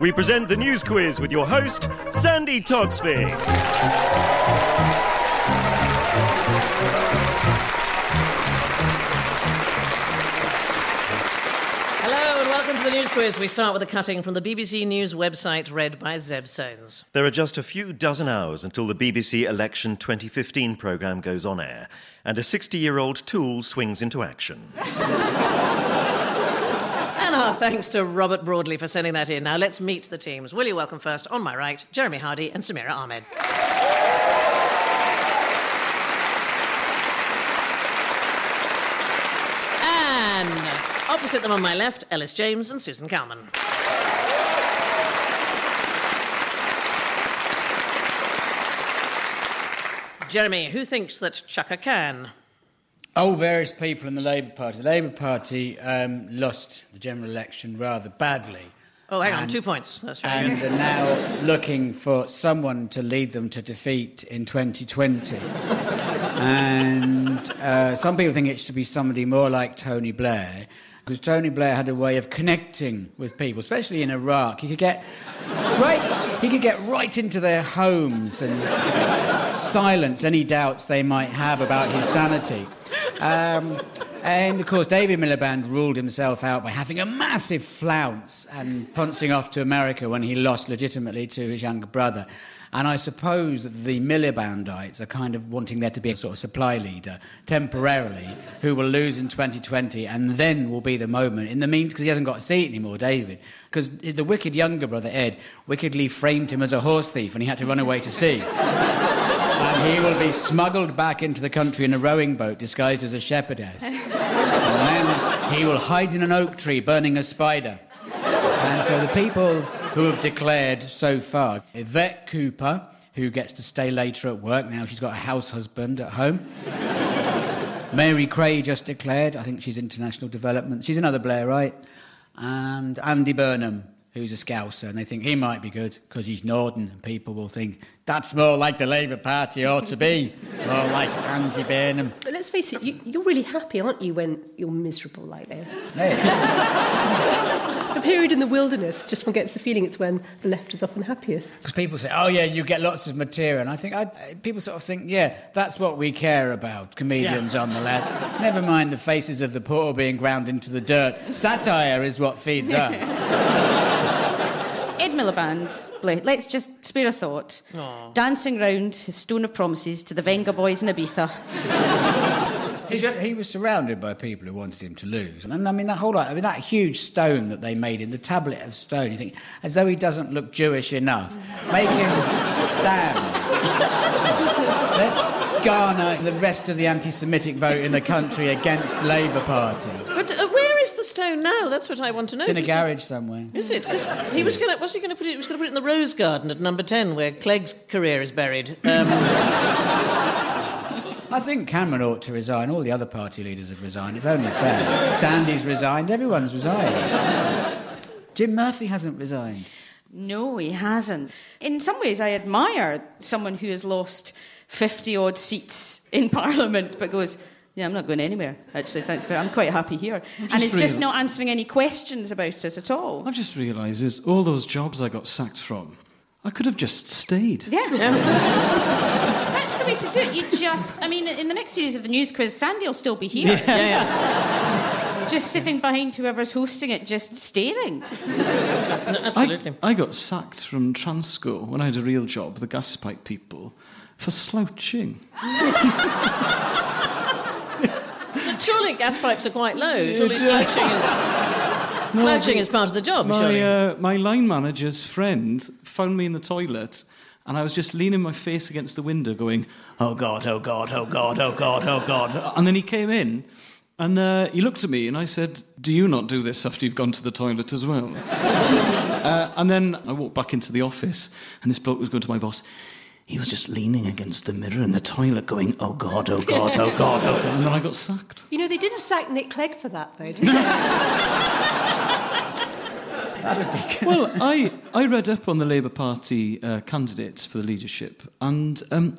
we present the news quiz with your host, Sandi Toksvig. Hello and welcome to the news quiz. We start with a cutting from the BBC News website read by Zeb Soanes. There are just a few dozen hours until the BBC Election 2015 programme goes on air, and a 60 year old tool swings into action. And our thanks to Robert Broadley for sending that in. Now let's meet the teams. Will you welcome first, on my right, Jeremy Hardy and Samira Ahmed. And opposite them on my left, Ellis James and Susan Calman. Jeremy, who thinks that Chaka Khan Oh, various people in the Labour Party. The Labour Party um, lost the general election rather badly. Oh, hang on, two points. That's right. And are now looking for someone to lead them to defeat in 2020. and uh, some people think it should be somebody more like Tony Blair, because Tony Blair had a way of connecting with people, especially in Iraq. He could get right, he could get right into their homes and silence any doubts they might have about his sanity. Um, and of course, David Miliband ruled himself out by having a massive flounce and pouncing off to America when he lost legitimately to his younger brother. And I suppose that the Milibandites are kind of wanting there to be a sort of supply leader temporarily who will lose in 2020 and then will be the moment. In the meantime, because he hasn't got a seat anymore, David. Because the wicked younger brother, Ed, wickedly framed him as a horse thief and he had to run away to sea. And he will be smuggled back into the country in a rowing boat disguised as a shepherdess. and then he will hide in an oak tree burning a spider. And so the people who have declared so far Yvette Cooper, who gets to stay later at work, now she's got a house husband at home. Mary Creagh just declared, I think she's international development. She's another Blairite. And Andy Burnham, who's a Scouser, and they think he might be good because he's Northern, and people will think that's more like the Labour Party ought to be, more like Andy Burnham. But let's face it, you, you're really happy, aren't you, when you're miserable like this? The period in the wilderness, just one gets the feeling it's when the left is often happiest. Because people say, oh, yeah, you get lots of material. And I think, I, people sort of think, yeah, that's what we care about, comedians on the left. Never mind the faces of the poor being ground into the dirt. Satire is what feeds us. Ed Miliband, Blake, let's just spare a thought. Dancing round his stone of promises to the Vengaboys in Ibiza. He was surrounded by people who wanted him to lose. And I mean, that whole lot, I mean, that huge stone that they made in the tablet of stone, you think, as though he doesn't look Jewish enough. Make him stand. Let's garner the rest of the anti Semitic vote in the country against the Labour Party. But uh, where is the stone now? That's what I want to know. It's in a Is it- garage somewhere. Is it? 'Cause he was going to. Was he going to put it? He was going to put it in the Rose Garden at Number Ten, where Clegg's career is buried. Um, I think Cameron ought to resign. All the other party leaders have resigned. It's only fair. Sandi's resigned. Everyone's resigned. Jim Murphy hasn't resigned. No, he hasn't. In some ways, I admire someone who has lost 50 odd seats in Parliament but goes, yeah, I'm not going anywhere, actually, thanks for I'm quite happy here. And it's is just not answering any questions about it at all. I've just realised is all those jobs I got sacked from, I could have just stayed. Yeah. That's the way to do it. You just, I mean, in the next series of the news quiz, Sandi will still be here. Yeah, Just, just sitting behind whoever's hosting it, just staring. absolutely. I, I got sacked from Transco when I had a real job, the gas pipe people, for slouching. gas pipes are quite low. Surely slouching is slouching is part of the job. My, uh, my line manager's friend found me in the toilet, and I was just leaning my face against the window, going, "Oh God, oh God, oh God, oh God, oh God." And then he came in, and uh, he looked at me, and I said, "Do you not do this after you've gone to the toilet as well?" uh, and then I walked back into the office, and this bloke was going to my boss. He was just leaning against the mirror in the toilet, going, "Oh God, oh God, oh God, oh God," and then I got sacked. You know, they didn't sack Nick Clegg for that, though, did they? well, I, I read up on the Labour Party uh, candidates for the leadership, and um,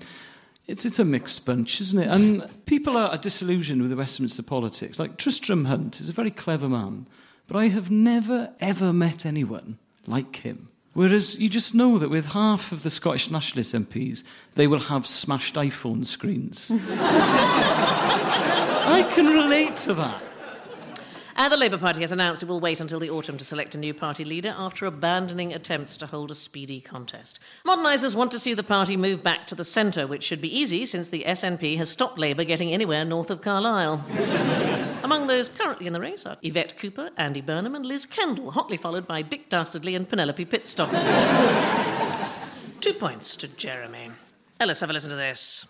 it's, it's a mixed bunch, isn't it? And people are, are disillusioned with the Westminster politics. Like Tristram Hunt is a very clever man, but I have never, ever met anyone like him. Whereas you just know that with half of the Scottish Nationalist MPs, they will have smashed iPhone screens. I can relate to that. And Uh, the Labour Party has announced it will wait until the autumn to select a new party leader after abandoning attempts to hold a speedy contest. Modernisers want to see the party move back to the centre, which should be easy since the SNP has stopped Labour getting anywhere north of Carlisle. Among those currently in the race are Yvette Cooper, Andy Burnham, and Liz Kendall, hotly followed by Dick Dastardly and Penelope Pitstop. Two points to Jeremy. Ellis, have a listen to this.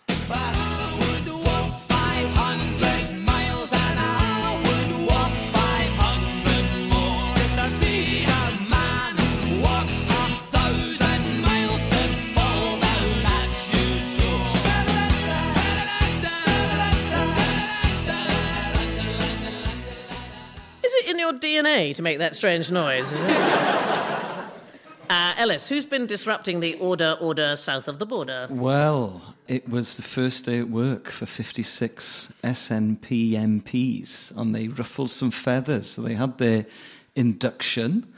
Your DNA to make that strange noise? Is it? uh, Ellis, who's been disrupting the order, order south of the border? Well, it was the first day at work for 56 SNP MPs, and they ruffled some feathers. So they had their induction,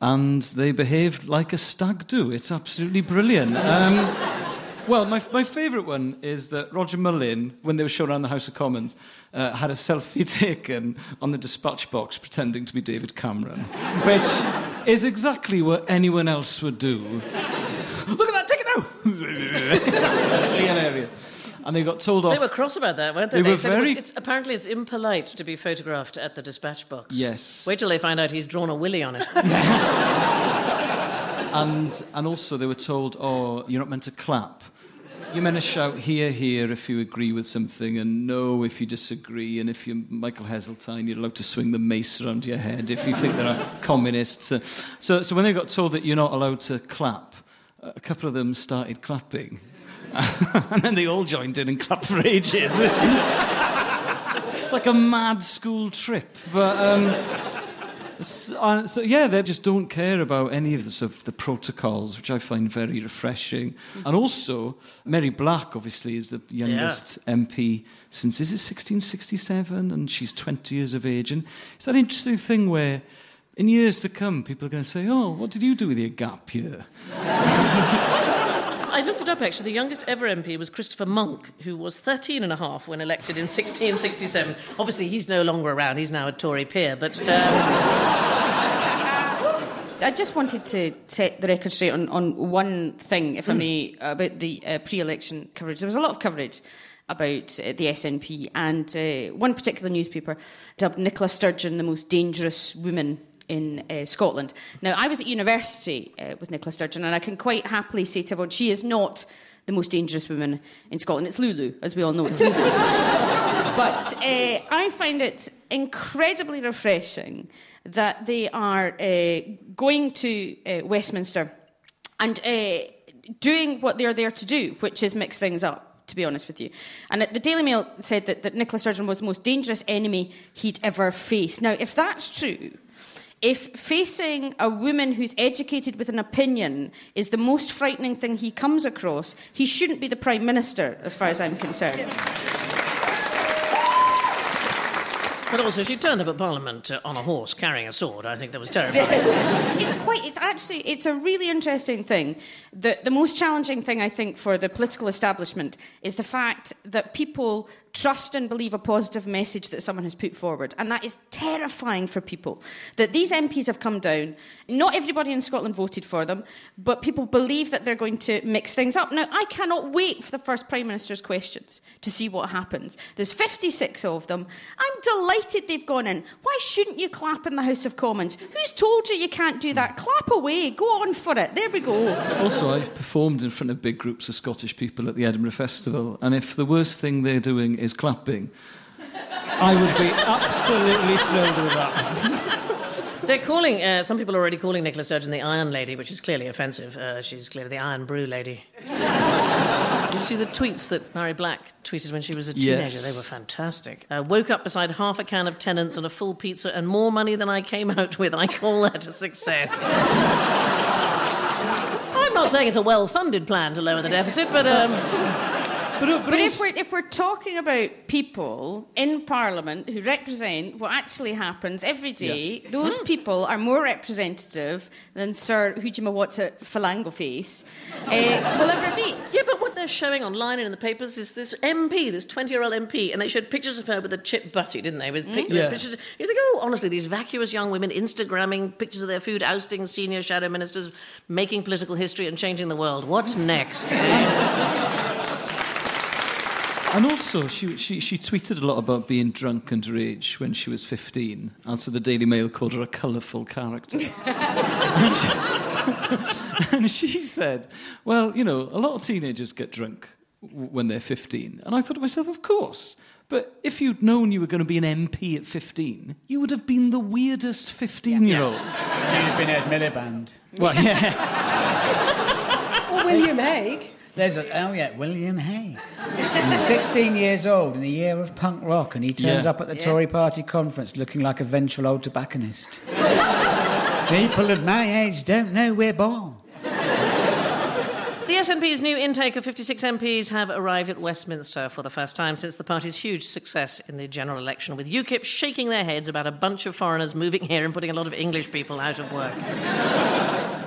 and they behaved like a stag do. It's absolutely brilliant. Um, well, my, my favourite one is that Roger Mullin, when they were shown around the House of Commons, uh, had a selfie taken on the dispatch box pretending to be David Cameron, which is exactly what anyone else would do. Look at that, take it now! And they got told off. They were cross about that, weren't they? They were said it was- very- it's, apparently, it's impolite to be photographed at the dispatch box. Yes. Wait till they find out he's drawn a willy on it. And, and also, they were told, oh, you're not meant to clap. You're meant to shout here, here if you agree with something, and no if you disagree. And if you're Michael Heseltine, you're allowed to swing the mace around your head if you think there are communists. So, so when they got told that you're not allowed to clap, a couple of them started clapping. and then they all joined in and clapped for ages. it's like a mad school trip. But. Um, S- uh, so yeah, they just don't care about any of the sort of the protocols, which I find very refreshing. And also, Mhairi Black obviously is the youngest MP since is it 1667, and she's 20 years of age. And it's that interesting thing where, in years to come, people are going to say, "Oh, what did you do with your gap year?" I looked it up actually. The youngest ever MP was Christopher Monck, who was 13 and a half when elected in 1667. Obviously, he's no longer around. He's now a Tory peer. But um, I just wanted to set the record straight on, on one thing, if I may, about the uh, pre election coverage. There was a lot of coverage about uh, the SNP, and uh, one particular newspaper dubbed Nicola Sturgeon the most dangerous woman in uh, Scotland. Now, I was at university uh, with Nicola Sturgeon, and I can quite happily say to everyone, she is not the most dangerous woman in Scotland. It's Lulu, as we all know, it's Lulu. but uh, I find it incredibly refreshing that they are uh, going to uh, Westminster and uh, doing what they're there to do, which is mix things up, to be honest with you. And the Daily Mail said that, that Nicola Sturgeon was the most dangerous enemy he'd ever faced. Now, if that's true, if facing a woman who's educated with an opinion is the most frightening thing he comes across, he shouldn't be the Prime Minister, as far as I'm concerned. but also, she turned up at Parliament uh, on a horse carrying a sword. I think that was terrifying. it's quite it's actually it's a really interesting thing the, the most challenging thing i think for the political establishment is the fact that people trust and believe a positive message that someone has put forward. And that is terrifying for people that these mps have come down. Not everybody in scotland voted for them but people believe that they're going to mix things up. Now i cannot wait for the first prime minister's questions to see what happens. There's 56 of them. I'm delighted they've gone in. Why shouldn't you clap in the house of commons? Who's told you you can't do that? Clap away. Go on for it. There we go. Also, I've performed in front of big groups of Scottish people at the Edinburgh Festival, and if the worst thing they're doing is clapping, I would be absolutely thrilled with that. They're calling, uh, some people are already calling Nicola Sturgeon the Iron Lady, which is clearly offensive. Uh, she's clearly the Irn-Bru Lady. Did you see the tweets that Mhairi Black tweeted when she was a teenager? Yes. They were fantastic. Uh, woke up beside half a can of Tennent's and a full pizza and more money than I came out with. I call that a success. I'm not saying it's a well funded plan to lower the deficit, but um, But, but But if we're, if we're talking about people in Parliament who represent what actually happens every day, those Hmm. people are more representative than Sir Hujimawatsa Falango Face uh, will ever be. Yeah, but what they're showing online and in the papers is this MP, this 20 year old MP, and they showed pictures of her with a chip butty, didn't they? With pic- Yeah. pictures. You think, oh, honestly, these vacuous young women Instagramming pictures of their food, ousting senior shadow ministers, making political history, and changing the world. What's next? And also, she, she, she tweeted a lot about being drunk and underage when she was 15. And so the Daily Mail called her a colourful character. and, she, and she said, Well, you know, a lot of teenagers get drunk w- when they're 15. And I thought to myself, Of course. But if you'd known you were going to be an MP at 15, you would have been the weirdest 15 year old. You've been Ed Miliband. Well, yeah. Or William Hague. There's a, oh yeah, William Hague. He's 16 years old in the year of punk rock, and he turns Yeah. up at the Tory party conference looking like a vengeful old tobacconist. People of my age don't know we're born. The SNP's new intake of 56 MPs have arrived at Westminster for the first time since the party's huge success in the general election, with UKIP shaking their heads about a bunch of foreigners moving here and putting a lot of English people out of work.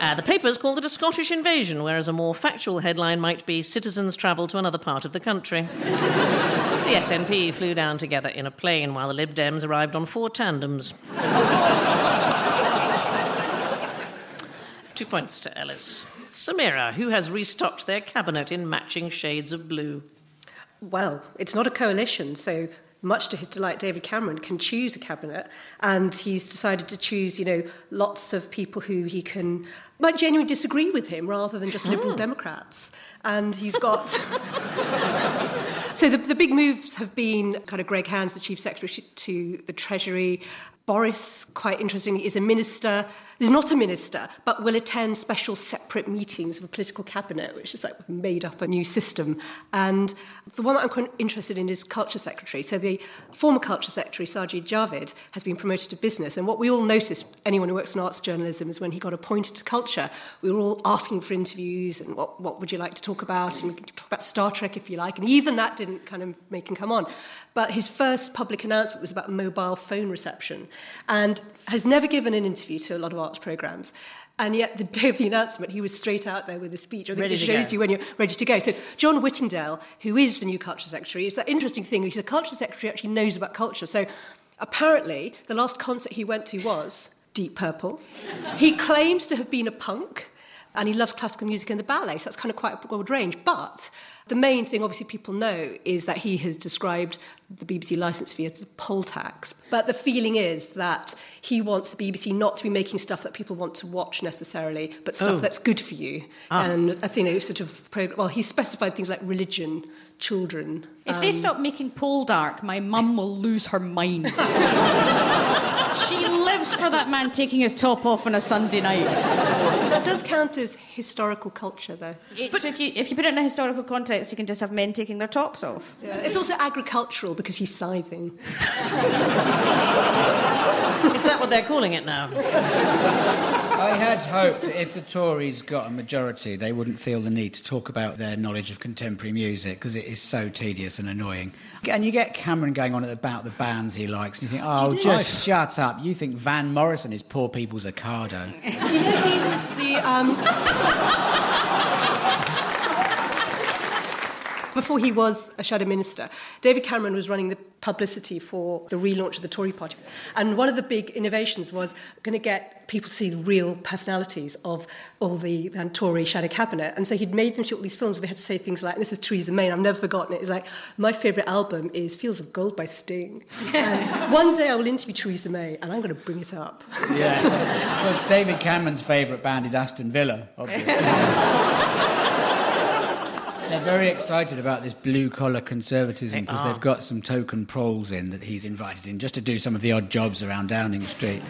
Uh, the papers called it a Scottish invasion, whereas a more factual headline might be Citizens travel to another part of the country. the SNP flew down together in a plane, while the Lib Dems arrived on four tandems. Two points to Ellis. Samira, who has restocked their cabinet in matching shades of blue. Well, it's not a coalition, so much to his delight, David Cameron can choose a cabinet, and he's decided to choose, you know, lots of people who he can might genuinely disagree with him rather than just Liberal ah. Democrats. And he's got. so the, the big moves have been kind of Greg Hands, the chief secretary to the Treasury. Boris, quite interestingly, is a minister, is not a minister, but will attend special separate meetings of a political cabinet, which is like made up a new system. And the one that I'm quite interested in is culture secretary. So the former culture secretary, Sajid Javid, has been promoted to business. And what we all noticed, anyone who works in arts journalism, is when he got appointed to culture, we were all asking for interviews and what, what would you like to talk about? And we could talk about Star Trek if you like. And even that didn't kind of make him come on. But his first public announcement was about mobile phone reception and has never given an interview to a lot of arts programs. And yet, the day of the announcement, he was straight out there with a speech. I think Ready it shows go. you when you're ready to go. So, John Whittingdale, who is the new culture secretary, is that interesting thing. He's a culture secretary actually knows about culture. So, apparently, the last concert he went to was Deep Purple. He claims to have been a punk. And he loves classical music and the ballet, so that's kind of quite a broad range. But the main thing, obviously, people know is that he has described the BBC licence fee as a poll tax. But the feeling is that he wants the BBC not to be making stuff that people want to watch necessarily, but stuff Oh. that's good for you. Ah. And I think, you know, sort of, well, he specified things like religion, children. If they um, stop making Poldark, my mum will lose her mind. she lives for that man taking his top off on a Sunday night. That does count as historical culture, though. It- so if you if you put it in a historical context, you can just have men taking their tops off. Yeah. It's also agricultural because he's scything. Is that what they're calling it now? I had hoped if the Tories got a majority, they wouldn't feel the need to talk about their knowledge of contemporary music because it is so tedious and annoying. And you get Cameron going on about the bands he likes, and you think, oh, just shut up. You think Van Morrison is poor people's Ocado. Do you know he was the. Um... Before he was a shadow minister, David Cameron was running the publicity for the relaunch of the Tory party. And one of the big innovations was going to get people to see the real personalities of all the um, Tory shadow cabinet. And so he'd made them shoot all these films where they had to say things like, and this is Theresa May, and I've never forgotten it. It's like, my favourite album is Fields of Gold by Sting. and one day I will interview Theresa May, and I'm going to bring it up. Yeah. well, David Cameron's favourite band is Aston Villa, obviously. They're very excited about this blue collar conservatism because they've got some token proles in that he's invited in just to do some of the odd jobs around Downing Street.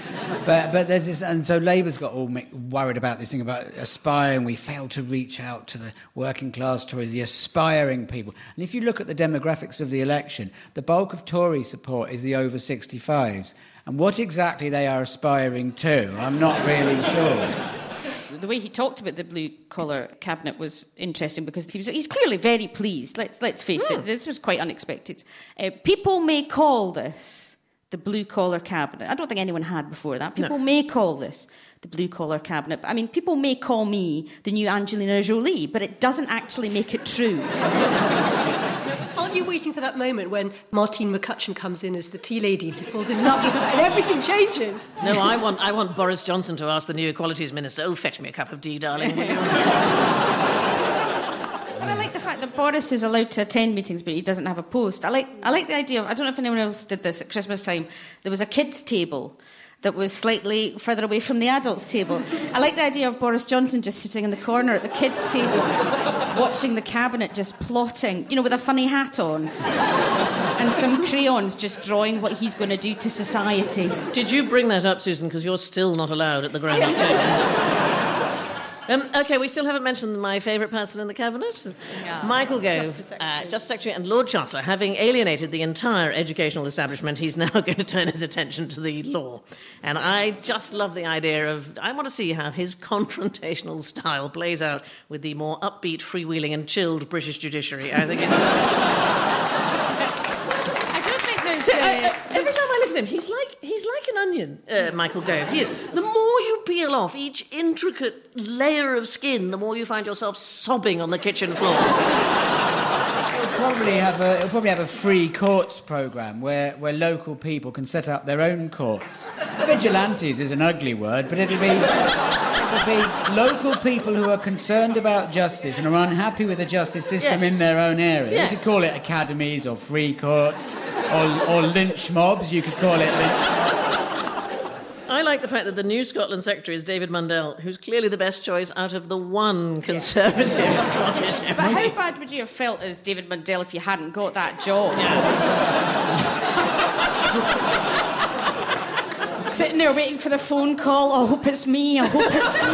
but, but there's this, and so Labour's got all worried about this thing about aspiring. We fail to reach out to the working class Tories, the aspiring people. And if you look at the demographics of the election, the bulk of Tory support is the over 65s. And what exactly they are aspiring to, I'm not really sure. The way he talked about the blue collar cabinet was interesting because he was, he's clearly very pleased. Let's, let's face it, this was quite unexpected. Uh, people may call this the blue collar cabinet. I don't think anyone had before that. People may call this the blue collar cabinet. I mean, people may call me the new Angelina Jolie, but it doesn't actually make it true. Aren't you waiting for that moment when Martine McCutcheon comes in as the tea lady and he falls in love with her and everything changes? No, I want, I want Boris Johnson to ask the new Equalities Minister, oh, fetch me a cup of tea, darling, will you? I like the fact that Boris is allowed to attend meetings, but he doesn't have a post. I like, I like the idea of, I don't know if anyone else did this at Christmas time, there was a kids' table that was slightly further away from the adults' table. I like the idea of Boris Johnson just sitting in the corner at the kids' table, watching the cabinet just plotting, you know, with a funny hat on. And some crayons just drawing what he's going to do to society. Did you bring that up, Susan? Because you're still not allowed at the ground up table. Um, okay, we still haven't mentioned my favourite person in the cabinet, Michael Gove, Justice Secretary. uh, Justice Secretary and Lord Chancellor. Having alienated the entire educational establishment, he's now going to turn his attention to the law. And I just love the idea of. I want to see how his confrontational style plays out with the more upbeat, freewheeling, and chilled British judiciary. I think it's. I don't think there's. So, uh, every time I look at him, he's like he's like an onion, uh, Michael Gove. He is. The more you peel off each intricate layer of skin, the more you find yourself sobbing on the kitchen floor. Probably have a, it'll probably have a free courts program where, where local people can set up their own courts. Vigilantes is an ugly word, but it'll be, it'll be local people who are concerned about justice and are unhappy with the justice system Yes. in their own area. You could call it academies or free courts or, or lynch mobs. You could call it lynch. I like the fact that the new Scotland Secretary is David Mundell, who's clearly the best choice out of the one Conservative Scottish MP. But how bad would you have felt as David Mundell if you hadn't got that job? Sitting there waiting for the phone call. I hope it's me. I hope it's me.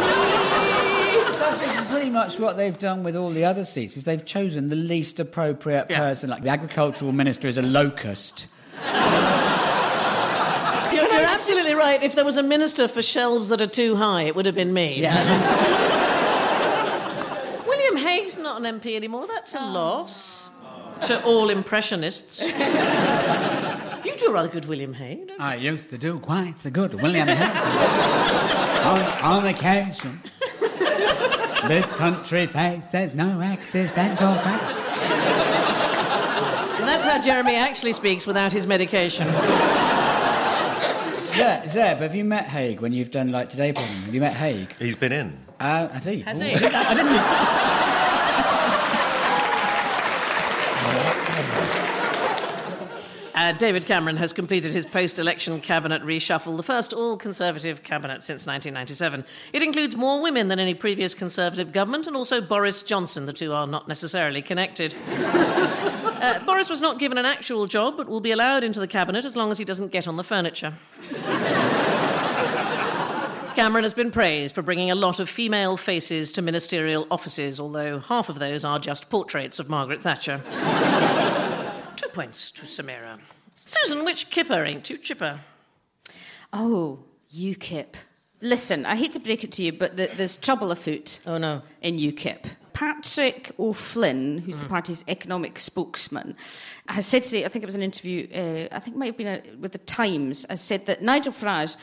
That's pretty much what they've done with all the other seats. Is they've chosen the least appropriate Yeah. person. Like the agricultural minister is a locust. You're, absolutely right. If there was a minister for shelves that are too high, it would have been me. William Hague's not an MP anymore. That's a loss to all impressionists. you do a rather good William Hague, don't you? I used to do quite a good William Hague. on, on occasion. This country faces no existential threat. And that's how Jeremy actually speaks without his medication. Zeb, Zeb, have you met Hague when you've done like Today program? Have you met Hague? He's been in. Uh, I see. Has Ooh, he? I didn't, I didn't Uh, David Cameron has completed his post election cabinet reshuffle, the first all Conservative cabinet since 1997. It includes more women than any previous Conservative government and also Boris Johnson. The two are not necessarily connected. Uh, Boris was not given an actual job, but will be allowed into the cabinet as long as he doesn't get on the furniture. Cameron has been praised for bringing a lot of female faces to ministerial offices, although half of those are just portraits of Margaret Thatcher. Two points to Samira. Susan, which kipper ain't too chipper? Oh, UKIP. Listen, I hate to break it to you, but the, there's trouble afoot Oh no. in UKIP. Patrick O'Flynn, who's the party's economic spokesman, has said today, I think it was an interview, uh, I think it might have been a, with the Times, has said that Nigel Farage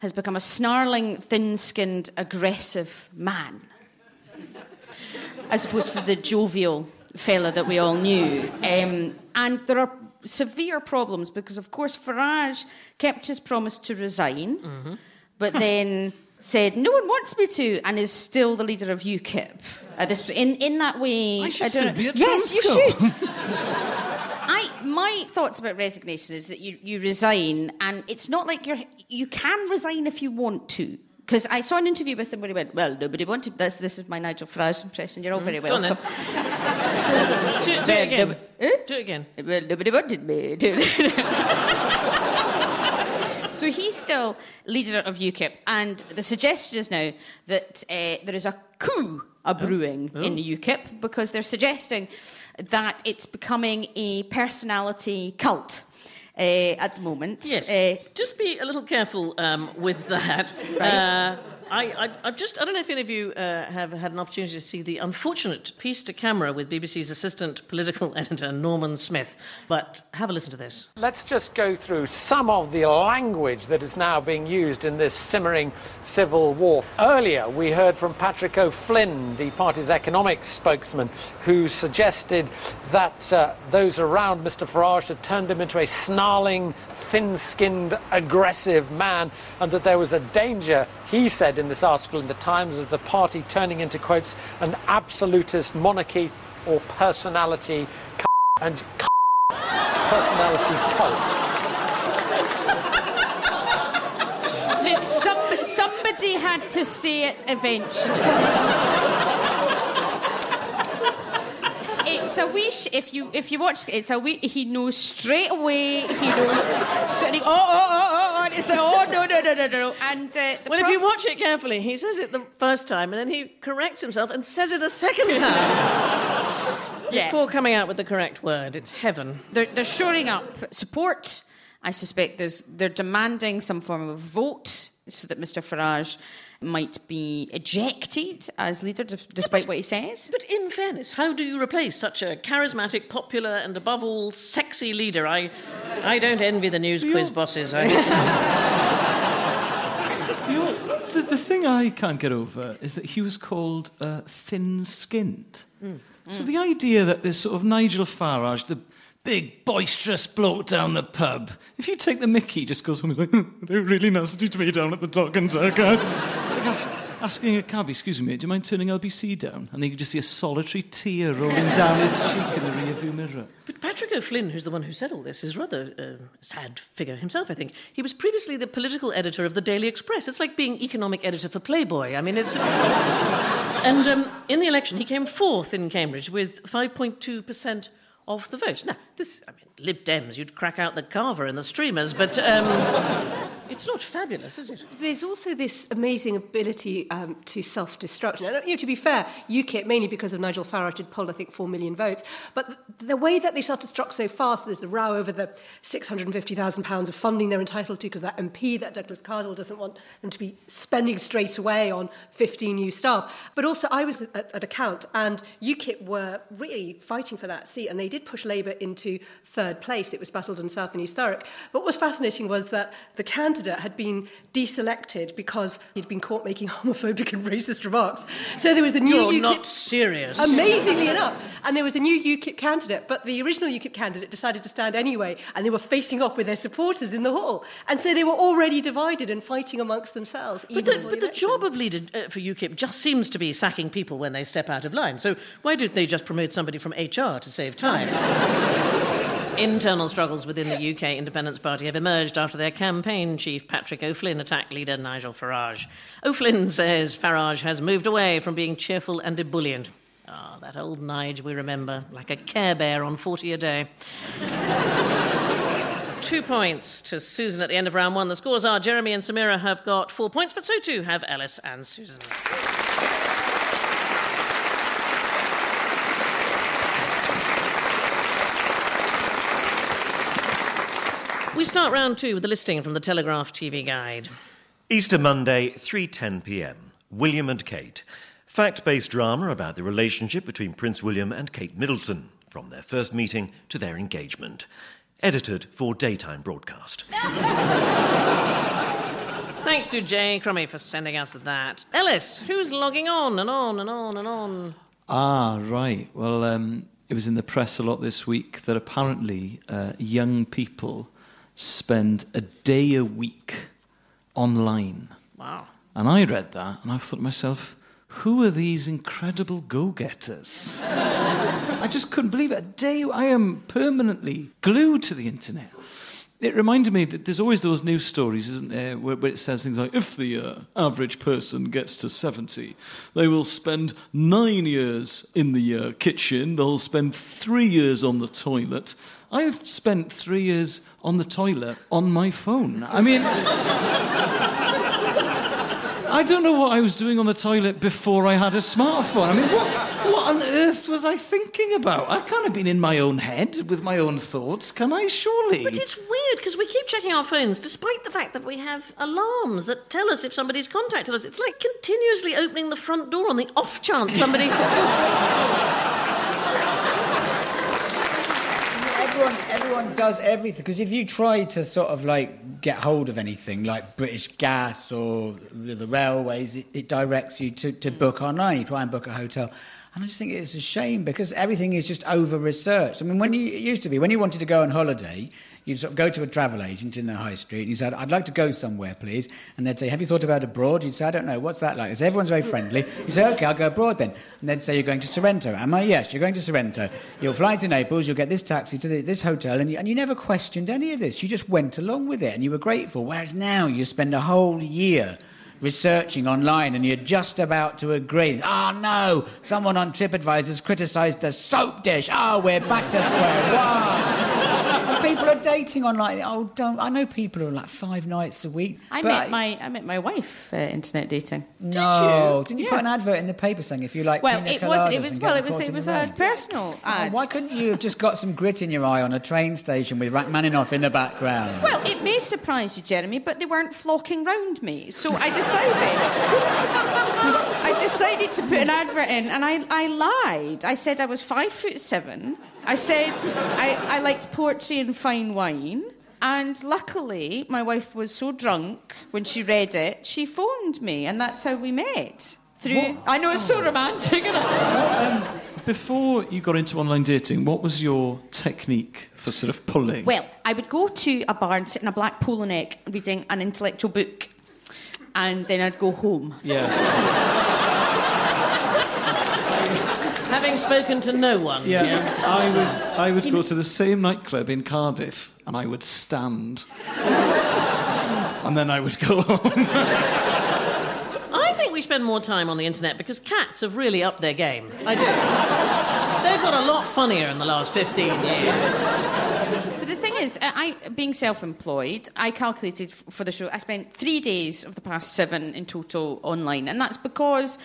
has become a snarling, thin skinned, aggressive man, as opposed to the jovial fella that we all knew. Um, and there are severe problems because, of course, Farage kept his promise to resign, but then said, No one wants me to, and is still the leader of UKIP. At this, in, in that way, I should don't still be at Yes, you should. I, my thoughts about resignation is that you, you resign, and it's not like you're you can resign if you want to. Because I saw an interview with him where he went, "Well, nobody wanted this. This is my Nigel Farage impression. You're all very Go on welcome." do, it again. Eh? Do it again. Well, nobody wanted me. so he's still leader of UKIP, and the suggestion is now that uh, there is a coup a brewing in the UKIP because they're suggesting that it's becoming a personality cult. Uh, at the moment, Yes. Uh, Just be a little careful um, with that. Right. Uh, I, I, I just, I don't know if any of you uh, have had an opportunity to see the unfortunate piece to camera with BBC's assistant political editor, Norman Smith, but have a listen to this. Let's just go through some of the language that is now being used in this simmering civil war. Earlier, we heard from Patrick O'Flynn, the party's economics spokesman, who suggested that uh, those around Mr Farage had turned him into a snarling, thin skinned, aggressive man, and that there was a danger, he said in this article in The Times, of the party turning into, quotes, an absolutist monarchy or personality c- and c- personality cult. Look, some, somebody had to say it eventually. It's a wish. If you if you watch, it's a wee. He knows straight away. He knows. Sitting. Oh oh oh oh oh. And it's a, oh no no no no no. And uh, Well, if you watch it carefully, he says it the first time and then he corrects himself and says it a second time yeah. before coming out with the correct word. It's heaven. They're, they're shoring up support. I suspect there's, they're demanding some form of vote so that Mr Farage might be ejected as leader, d- despite what he says. But in fairness, how do you replace such a charismatic, popular, and above all, sexy leader? I, I don't envy the news quiz bosses. I, the, the thing I can't get over is that he was called uh, thin skinned. So the idea that this sort of Nigel Farage, the big boisterous bloke down the pub, if you take the mickey, he just goes home and like, they were really nasty to me down at the dock and uh, ask- asking a cab, excuse me, do you mind turning LBC down? And then you just see a solitary tear rolling down his cheek in the rearview mirror. but Patrick O'Flynn, who's the one who said all this, is rather uh, a sad figure himself, I think. He was previously the political editor of the Daily Express. It's like being economic editor for Playboy. I mean, it's. and um, in the election, he came fourth in Cambridge with 5.2% of the vote. Now, this, I mean, Lib Dems, you'd crack out the carver and the streamers, but um, it's not fabulous, is it? There's also this amazing ability um, to self-destruct. And, you know, to be fair, UKIP, mainly because of Nigel Farage, had polled, I think, four million votes. But the, way that they self-destruct so fast, there's a row over the £650,000 of funding they're entitled to because that MP, that Douglas Carswell, doesn't want them to be spending straight away on 15 new staff. But also, I was at, at account, and UKIP were really fighting for that seat, and they did push Labour into third place. It was Basildon South and East Thurrock. But what was fascinating was that the candidate had been deselected because he'd been caught making homophobic and racist remarks. So there was a new You're UKIP. not serious. Amazingly enough. And there was a new UKIP candidate, but the original UKIP candidate decided to stand anyway, and they were facing off with their supporters in the hall. And so they were already divided and fighting amongst themselves. But the, but the job of leader uh, for UKIP just seems to be sacking people when they step out of line. So why don't they just promote somebody from HR to save time? Internal struggles within the UK Independence Party have emerged after their campaign chief Patrick O'Flynn attacked leader Nigel Farage. O'Flynn says Farage has moved away from being cheerful and ebullient. Ah, that old Nige we remember, like a care bear on 40 a day. Two points to Susan at the end of round one. The scores are Jeremy and Samira have got four points, but so too have Ellis and Susan. We start round two with a listing from the Telegraph TV guide. Easter Monday, 3:10 p.m. William and Kate. Fact-based drama about the relationship between Prince William and Kate Middleton from their first meeting to their engagement. Edited for daytime broadcast. Thanks to Jay Crummy for sending us that. Ellis, who's logging on and on and on and on? Ah, right. Well, um, it was in the press a lot this week that apparently uh, young people spend a day a week online. Wow. And I read that and I thought to myself, who are these incredible go getters? I just couldn't believe it. A day I am permanently glued to the internet. It reminded me that there's always those news stories, isn't there, where, where it says things like, if the uh, average person gets to 70, they will spend nine years in the uh, kitchen, they'll spend three years on the toilet. I've spent three years on the toilet on my phone. I mean, I don't know what I was doing on the toilet before I had a smartphone. I mean, what, what on earth was I thinking about? I can't have been in my own head with my own thoughts, can I? Surely. But it's weird because we keep checking our phones despite the fact that we have alarms that tell us if somebody's contacted us. It's like continuously opening the front door on the off chance somebody. Everyone, does everything because if you try to sort of like get hold of anything like British Gas or the railways, it, it directs you to, to book online. You try and book a hotel. And I just think it's a shame because everything is just over researched. I mean, when you, it used to be, when you wanted to go on holiday, you'd sort of go to a travel agent in the high street and you said, I'd like to go somewhere, please. And they'd say, Have you thought about abroad? You'd say, I don't know, what's that like? They Everyone's very friendly. You say, OK, I'll go abroad then. And they'd say, You're going to Sorrento. Am I? Yes, you're going to Sorrento. You'll fly to Naples, you'll get this taxi to the, this hotel, and you, and you never questioned any of this. You just went along with it and you were grateful. Whereas now you spend a whole year researching online and you're just about to agree. Oh no, someone on TripAdvisor's criticised the soap dish. Oh, we're back to square one. And people are dating online. Oh, don't. I know people are like five nights a week. I but met my I met my wife uh, internet dating. No, did you, Yeah. put an advert in the paper saying if you like Well, it was it was well it was it was a rain? personal Oh, ad. why couldn't you have just got some grit in your eye on a train station with Rachmaninoff in the background? Well, it may surprise you, Jeremy, but they weren't flocking round me. So I decided. I decided to put an advert in, and I, I lied. I said I was five foot seven. I said I, I liked poetry and fine wine. And luckily, my wife was so drunk when she read it, she phoned me, and that's how we met. Through, I know it's so romantic, isn't it? Um, before you got into online dating, what was your technique for sort of pulling? Well, I would go to a bar and sit in a black polo neck reading an intellectual book, and then I'd go home. yeah. Having spoken to no one. Yeah, I would. I would go to the same nightclub in Cardiff, and I would stand, and then I would go home. I think we spend more time on the internet because cats have really upped their game. I do. They've got a lot funnier in the last 15 years. Thing is, I, I- being self-employed, I calculated f- for the show. I spent three days of the past seven in total online, and that's because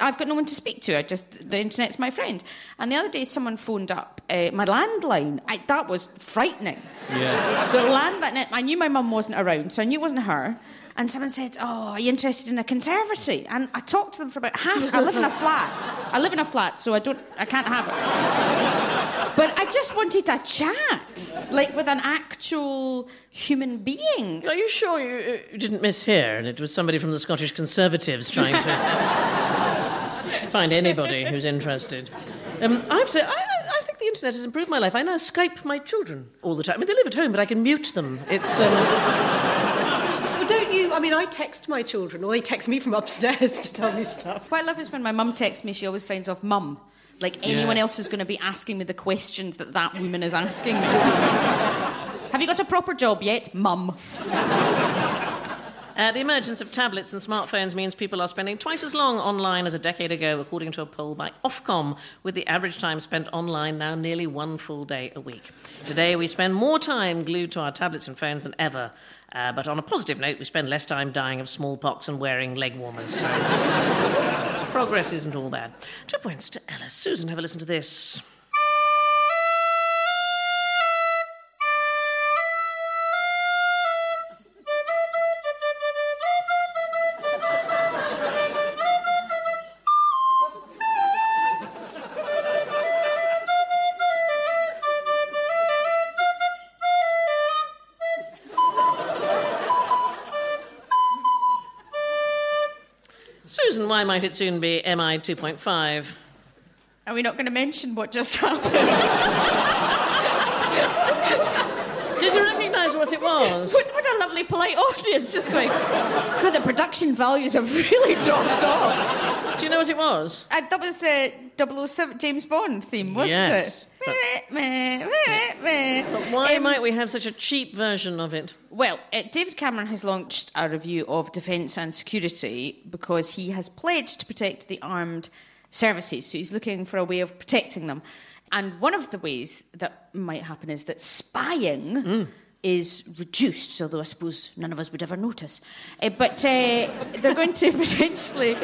I've got no one to speak to. I just the internet's my friend. And the other day, someone phoned up uh, my landline. I, that was frightening. yeah. The landline. I knew my mum wasn't around, so I knew it wasn't her. And someone said, "Oh, are you interested in a conservatory?" And I talked to them for about half. I live in a flat. I live in a flat, so I don't. I can't have it. But I just wanted a chat, like with an actual human being. Are you sure you, you didn't mishear and it was somebody from the Scottish Conservatives trying to find anybody who's interested? Um, I have to say, I, I, I think the internet has improved my life. I now Skype my children all the time. I mean, they live at home, but I can mute them. It's. Um, Well, don't you? I mean, I text my children, or they text me from upstairs to tell me stuff. What I love is when my mum texts me, she always signs off "mum." Like anyone Yeah. else is going to be asking me the questions that that woman is asking me. Have you got a proper job yet, mum? Uh, the emergence of tablets and smartphones means people are spending twice as long online as a decade ago, according to a poll by Ofcom, with the average time spent online now nearly one full day a week. Today, we spend more time glued to our tablets and phones than ever. Uh, but on a positive note, we spend less time dying of smallpox and wearing leg warmers. So progress isn't all bad. Two points to Ellis. Susan, have a listen to this. Might it soon be MI 2.5? Are we not going to mention what just happened? Did you recognise what it was? what, what a lovely, polite audience just going, God, the production values have really dropped off. Do you know what it was? Uh, that was a 007 James Bond theme, wasn't Yes, it? Meh, meh. Why Um, might we have such a cheap version of it? Well, uh, David Cameron has launched a review of defence and security because he has pledged to protect the armed services. So he's looking for a way of protecting them. And one of the ways that might happen is that spying. Is reduced, although I suppose none of us would ever notice. Uh, but uh, they're going to potentially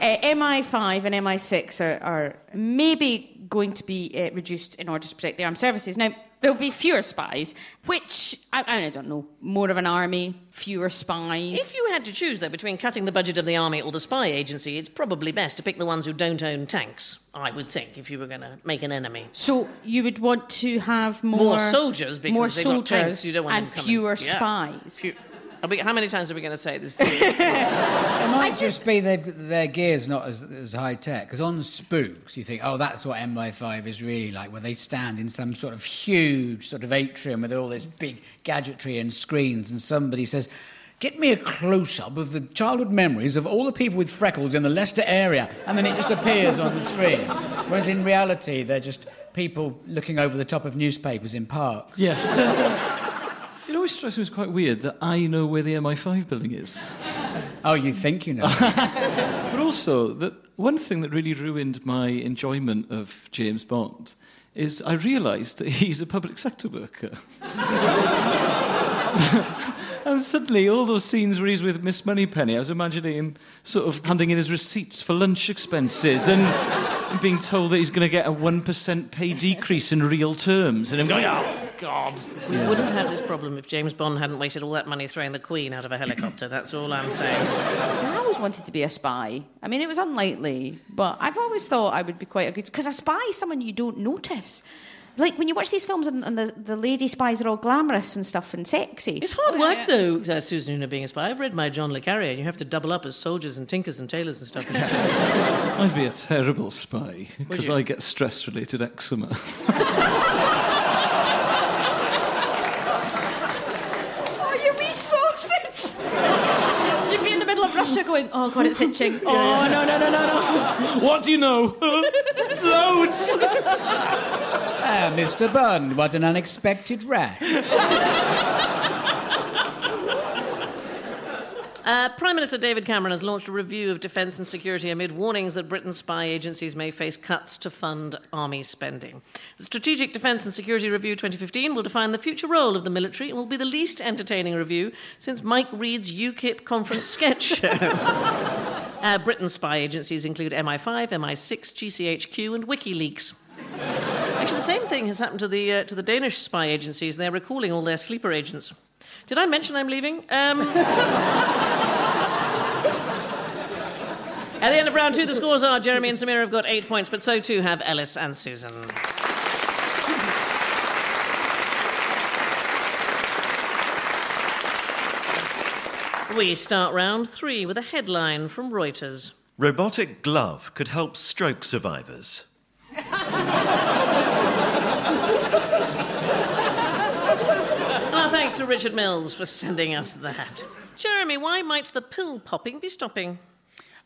Uh, MI5 and MI6 are, are maybe going to be reduced in order to protect the armed services. Now, there'll be fewer spies, which I, I don't know, more of an army, fewer spies. If you had to choose, though, between cutting the budget of the army or the spy agency, it's probably best to pick the ones who don't own tanks, I would think, if you were going to make an enemy. So you would want to have more, More soldiers because more soldiers tanks, you don't want and fewer Yeah. spies. Few- Are we, how many times are we going to say this? It might just, be they've, their gear's not as, as high tech. Because on Spooks, you think, oh, that's what MI5 is really like, where they stand in some sort of huge sort of atrium with all this big gadgetry and screens, and somebody says, Get me a close up of the childhood memories of all the people with freckles in the Leicester area, and then it just appears on the screen. Whereas in reality, they're just people looking over the top of newspapers in parks. Yeah. it always strikes me as quite weird that I know where the MI5 building is. Oh, you think you know? But also, that one thing that really ruined my enjoyment of James Bond is I realised that he's a public sector worker. and suddenly, all those scenes where he's with Miss Moneypenny, I was imagining him sort of handing in his receipts for lunch expenses and being told that he's going to get a 1% pay decrease in real terms. And him going, oh, God. we wouldn't have this problem if James Bond hadn't wasted all that money throwing the Queen out of a helicopter. That's all I'm saying. I always wanted to be a spy. I mean, it was unlikely, but I've always thought I would be quite a good. Because a spy is someone you don't notice. Like when you watch these films and, and the, the lady spies are all glamorous and stuff and sexy. It's hard work, though, uh, Susan Una being a spy. I've read my John Le Carre, and you have to double up as soldiers and tinkers and tailors and stuff. I'd be a terrible spy because I get stress related eczema. Oh, you wee sausage! You'd be in the middle of Russia going, oh god, it's itching. Oh, no, no, no, no, no. what do you know? Loads! Ah, Mr. Bond, what an unexpected rash. Uh, Prime Minister David Cameron has launched a review of defence and security amid warnings that Britain's spy agencies may face cuts to fund army spending. The Strategic Defence and Security Review 2015 will define the future role of the military and will be the least entertaining review since Mike Read's UKIP conference sketch show. uh, Britain's spy agencies include MI5, MI6, GCHQ, and WikiLeaks. Actually, the same thing has happened to the uh, to the Danish spy agencies. They're recalling all their sleeper agents. Did I mention I'm leaving? Um, At the end of round two, the scores are Jeremy and Samira have got eight points, but so too have Ellis and Susan. We start round three with a headline from Reuters. Robotic glove could help stroke survivors. Thanks to Richard Mills for sending us that. Jeremy, why might the pill popping be stopping?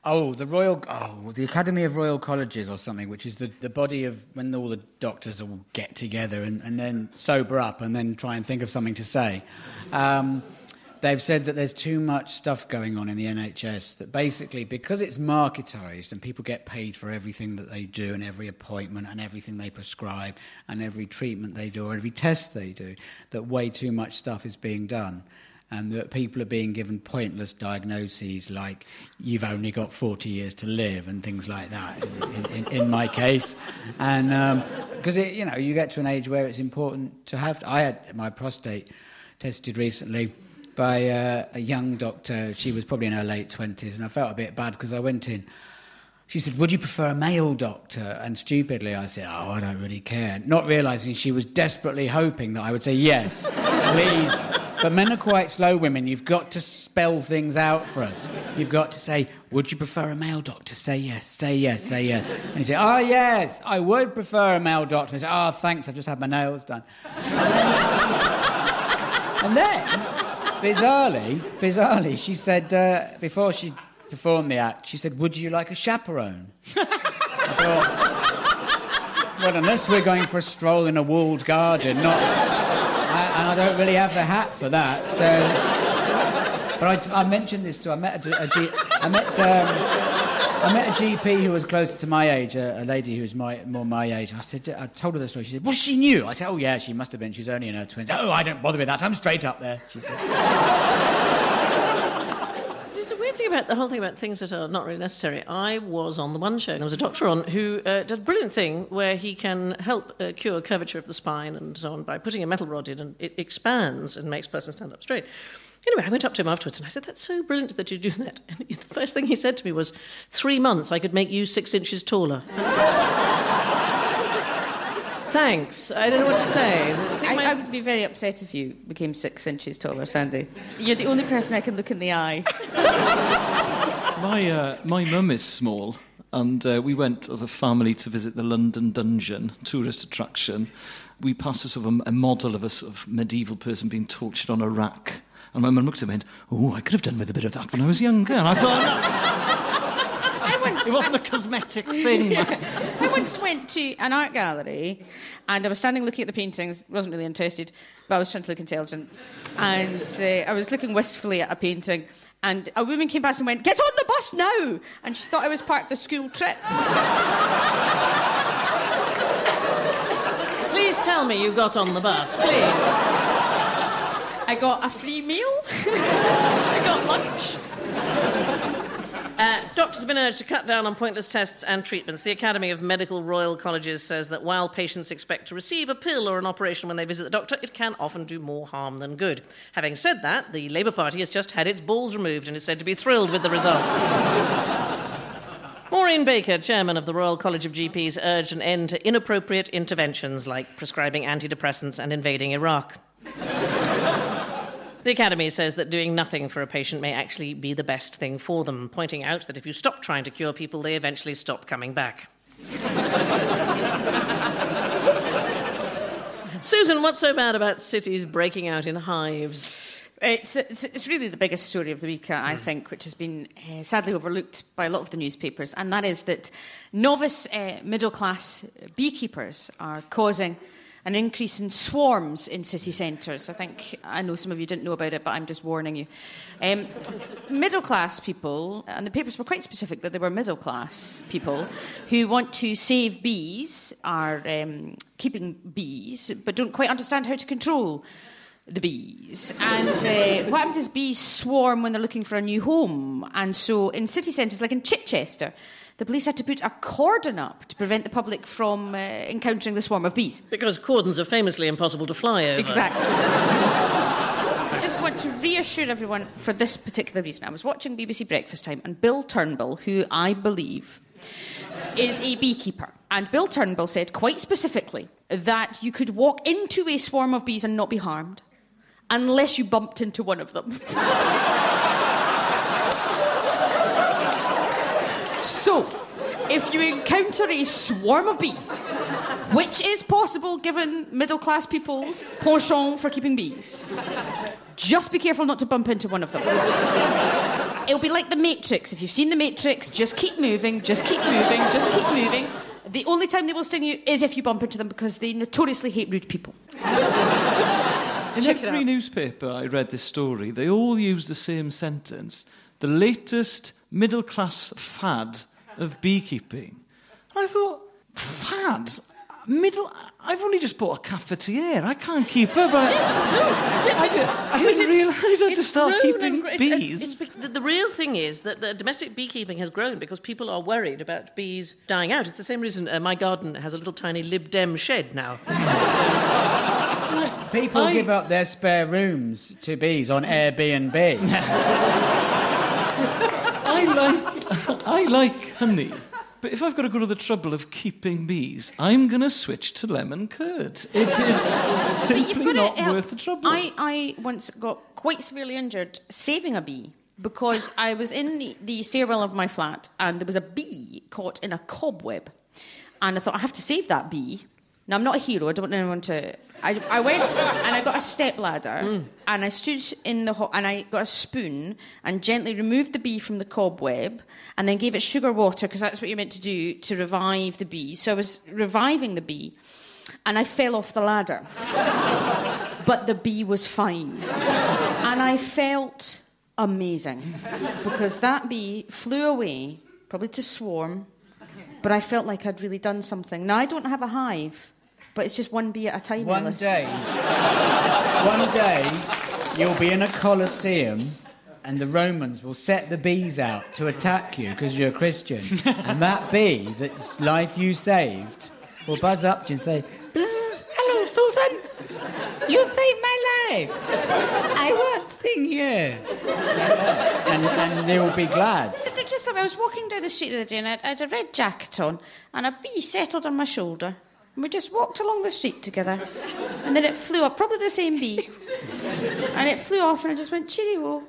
Oh, the Royal, oh, the Academy of Royal Colleges or something, which is the, the body of when all the doctors all get together and, and then sober up and then try and think of something to say. Um, they've said that there's too much stuff going on in the NHS that basically, because it's marketised and people get paid for everything that they do and every appointment and everything they prescribe and every treatment they do or every test they do, that way too much stuff is being done and that people are being given pointless diagnoses like you've only got 40 years to live and things like that in, in, in my case and because it you know you get to an age where it's important to have i had my prostate tested recently by uh, a young doctor she was probably in her late 20s and i felt a bit bad because i went in she said, Would you prefer a male doctor? And stupidly, I said, Oh, I don't really care. Not realizing she was desperately hoping that I would say, Yes, please. But men are quite slow women. You've got to spell things out for us. You've got to say, Would you prefer a male doctor? Say yes, say yes, say yes. And you say, Oh, yes, I would prefer a male doctor. And say, Oh, thanks, I've just had my nails done. and then, bizarrely, bizarrely, she said, uh, before she performed the act, she said, Would you like a chaperone? I thought, well, unless we're going for a stroll in a walled garden, not. I, don't really have the hat for that, so. But I, I mentioned this to I met a, a G, I met um, I met a GP who was closer to my age, a, a lady who was my, more my age. I said, I told her the story. She said, "Well, she knew." I said, "Oh yeah, she must have been. She's only in her twenties. Oh, I don't bother with that. I'm straight up there." She said. It's a weird weird thing about the whole thing about things that are not really necessary, I was on the one show, there was a doctor on who uh, did a brilliant thing where he can help uh, cure curvature of the spine and so on by putting a metal rod in, and it expands and makes person stand up straight. Anyway, I went up to him afterwards and I said, That's so brilliant that you do that. And the first thing he said to me was, Three months, I could make you six inches taller. Thanks. I don't know what to say. I think I, my- I would be very upset if you became six inches taller, Sandi. You're the only person I can look in the eye. My, uh, my mum is small, and uh, we went as a family to visit the London Dungeon tourist attraction. We passed a sort of a, a model of a sort of medieval person being tortured on a rack. And my mum looked at me and went, Oh, I could have done with a bit of that when I was younger. And I thought, it wasn't a cosmetic thing. I once went to an art gallery and I was standing looking at the paintings, wasn't really interested, but I was trying to look intelligent. And uh, I was looking wistfully at a painting, and a woman came past and went, Get on the bus now! And she thought I was part of the school trip. Please tell me you got on the bus, please. I got a free meal, I got lunch. Doctors have been urged to cut down on pointless tests and treatments. The Academy of Medical Royal Colleges says that while patients expect to receive a pill or an operation when they visit the doctor, it can often do more harm than good. Having said that, the Labour Party has just had its balls removed and is said to be thrilled with the result. Maureen Baker, chairman of the Royal College of GPs, urged an end to inappropriate interventions like prescribing antidepressants and invading Iraq. The Academy says that doing nothing for a patient may actually be the best thing for them, pointing out that if you stop trying to cure people, they eventually stop coming back. Susan, what's so bad about cities breaking out in hives? It's, it's, it's really the biggest story of the week, I think, which has been uh, sadly overlooked by a lot of the newspapers, and that is that novice uh, middle class beekeepers are causing an increase in swarms in city centres. I think I know some of you didn't know about it, but I'm just warning you. Um, middle class people, and the papers were quite specific that they were middle class people who want to save bees, are um, keeping bees, but don't quite understand how to control the bees. And uh, what happens is bees swarm when they're looking for a new home. And so in city centres, like in Chichester, the police had to put a cordon up to prevent the public from uh, encountering the swarm of bees. Because cordons are famously impossible to fly over. Exactly. I just want to reassure everyone for this particular reason. I was watching BBC Breakfast Time, and Bill Turnbull, who I believe is a beekeeper, and Bill Turnbull said quite specifically that you could walk into a swarm of bees and not be harmed unless you bumped into one of them. so, if you encounter a swarm of bees, which is possible given middle class people's penchant for keeping bees, just be careful not to bump into one of them. It'll be like the Matrix. If you've seen the Matrix, just keep moving, just keep moving, just keep moving. The only time they will sting you is if you bump into them because they notoriously hate rude people. In Check every newspaper I read this story, they all use the same sentence the latest middle class fad of beekeeping. I thought, fad? Middle. I've only just bought a cafetiere. I can't keep up. I, I, did, I didn't realise I had to It's start keeping and it's- bees. it's the, the real thing is that the domestic beekeeping has grown because people are worried about bees dying out. It's the same reason uh, my garden has a little tiny Lib Dem shed now. People I- give up their spare rooms to bees on Airbnb. I like, I like honey. But if I've got to go to the trouble of keeping bees, I'm going to switch to lemon curd. It is simply not help- worth the trouble. I, I once got quite severely injured saving a bee because I was in the, the stairwell of my flat and there was a bee caught in a cobweb. And I thought, I have to save that bee. Now, I'm not a hero, I don't want anyone to. I, I went and I got a step ladder mm. and I stood in the hot and I got a spoon and gently removed the bee from the cobweb and then gave it sugar water because that's what you're meant to do to revive the bee. So I was reviving the bee and I fell off the ladder but the bee was fine. And I felt amazing because that bee flew away, probably to swarm, but I felt like I'd really done something. Now, I don't have a hive, but it's just one bee at a time. One Alice. day, one day, you'll be in a coliseum and the Romans will set the bees out to attack you because you're a Christian. and that bee, that life you saved, will buzz up to you and say, "Bzz, Hello, Susan. You saved my life. I want sting you. and, and they will be glad. J- Just I was walking down the street the other day and I had a red jacket on and a bee settled on my shoulder. And we just walked along the street together. And then it flew up, probably the same bee. And it flew off and I just went, cheerio.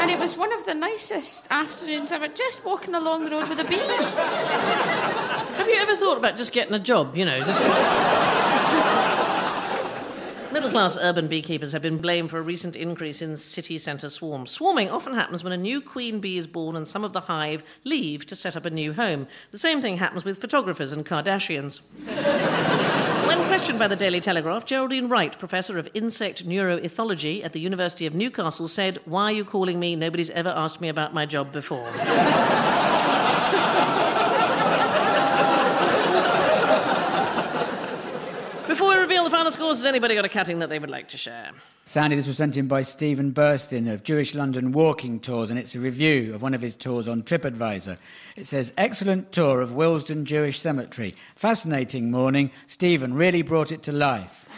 And it was one of the nicest afternoons ever, just walking along the road with a bee. Have you ever thought about just getting a job, you know? Just... Middle class urban beekeepers have been blamed for a recent increase in city centre swarms. Swarming often happens when a new queen bee is born and some of the hive leave to set up a new home. The same thing happens with photographers and Kardashians. When questioned by the Daily Telegraph, Geraldine Wright, professor of insect neuroethology at the University of Newcastle, said, Why are you calling me? Nobody's ever asked me about my job before. Before we reveal the final scores, has anybody got a cutting that they would like to share? Sandi, this was sent in by Stephen Burstin of Jewish London Walking Tours, and it's a review of one of his tours on TripAdvisor. It says, Excellent tour of Willesden Jewish Cemetery. Fascinating morning. Stephen really brought it to life.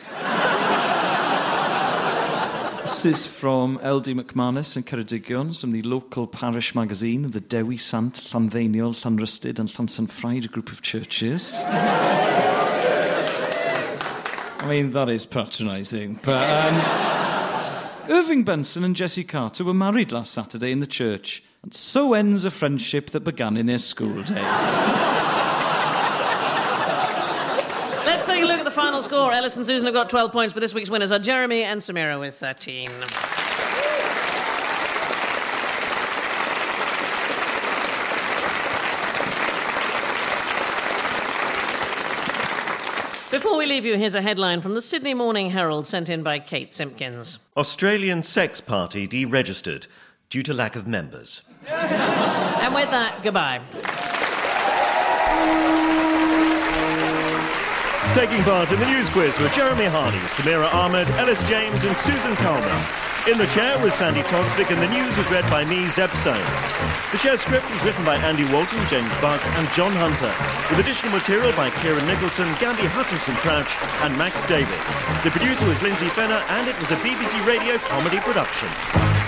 This is from LD McManus and Ceredigion, from the local parish magazine of the Dewi Sant, Llanddeiniol, Llanrhystud and Llansanfraid, a group of churches. I mean, that is patronising. But um, Irving Benson and Jessie Carter were married last Saturday in the church, and so ends a friendship that began in their school days. Let's take a look at the final score. Ellis and Susan have got 12 points, but this week's winners are Jeremy and Samira with 13. We leave you, here's a headline from the Sydney Morning Herald sent in by Kate Simpkins. Australian sex party deregistered due to lack of members. And with that, goodbye. Taking part in the news quiz were Jeremy Hardy, Samira Ahmed, Ellis James, and Susan Calman. In the chair was Sandi Toksvig, and the news was read by me, Zeb Soanes. The chair script was written by Andy Walton, James Buck, and John Hunter, with additional material by Kieran Nicholson, Gabby Hutchinson Crouch, and Max Davis. The producer was Lindsay Fenner, and it was a BBC Radio comedy production.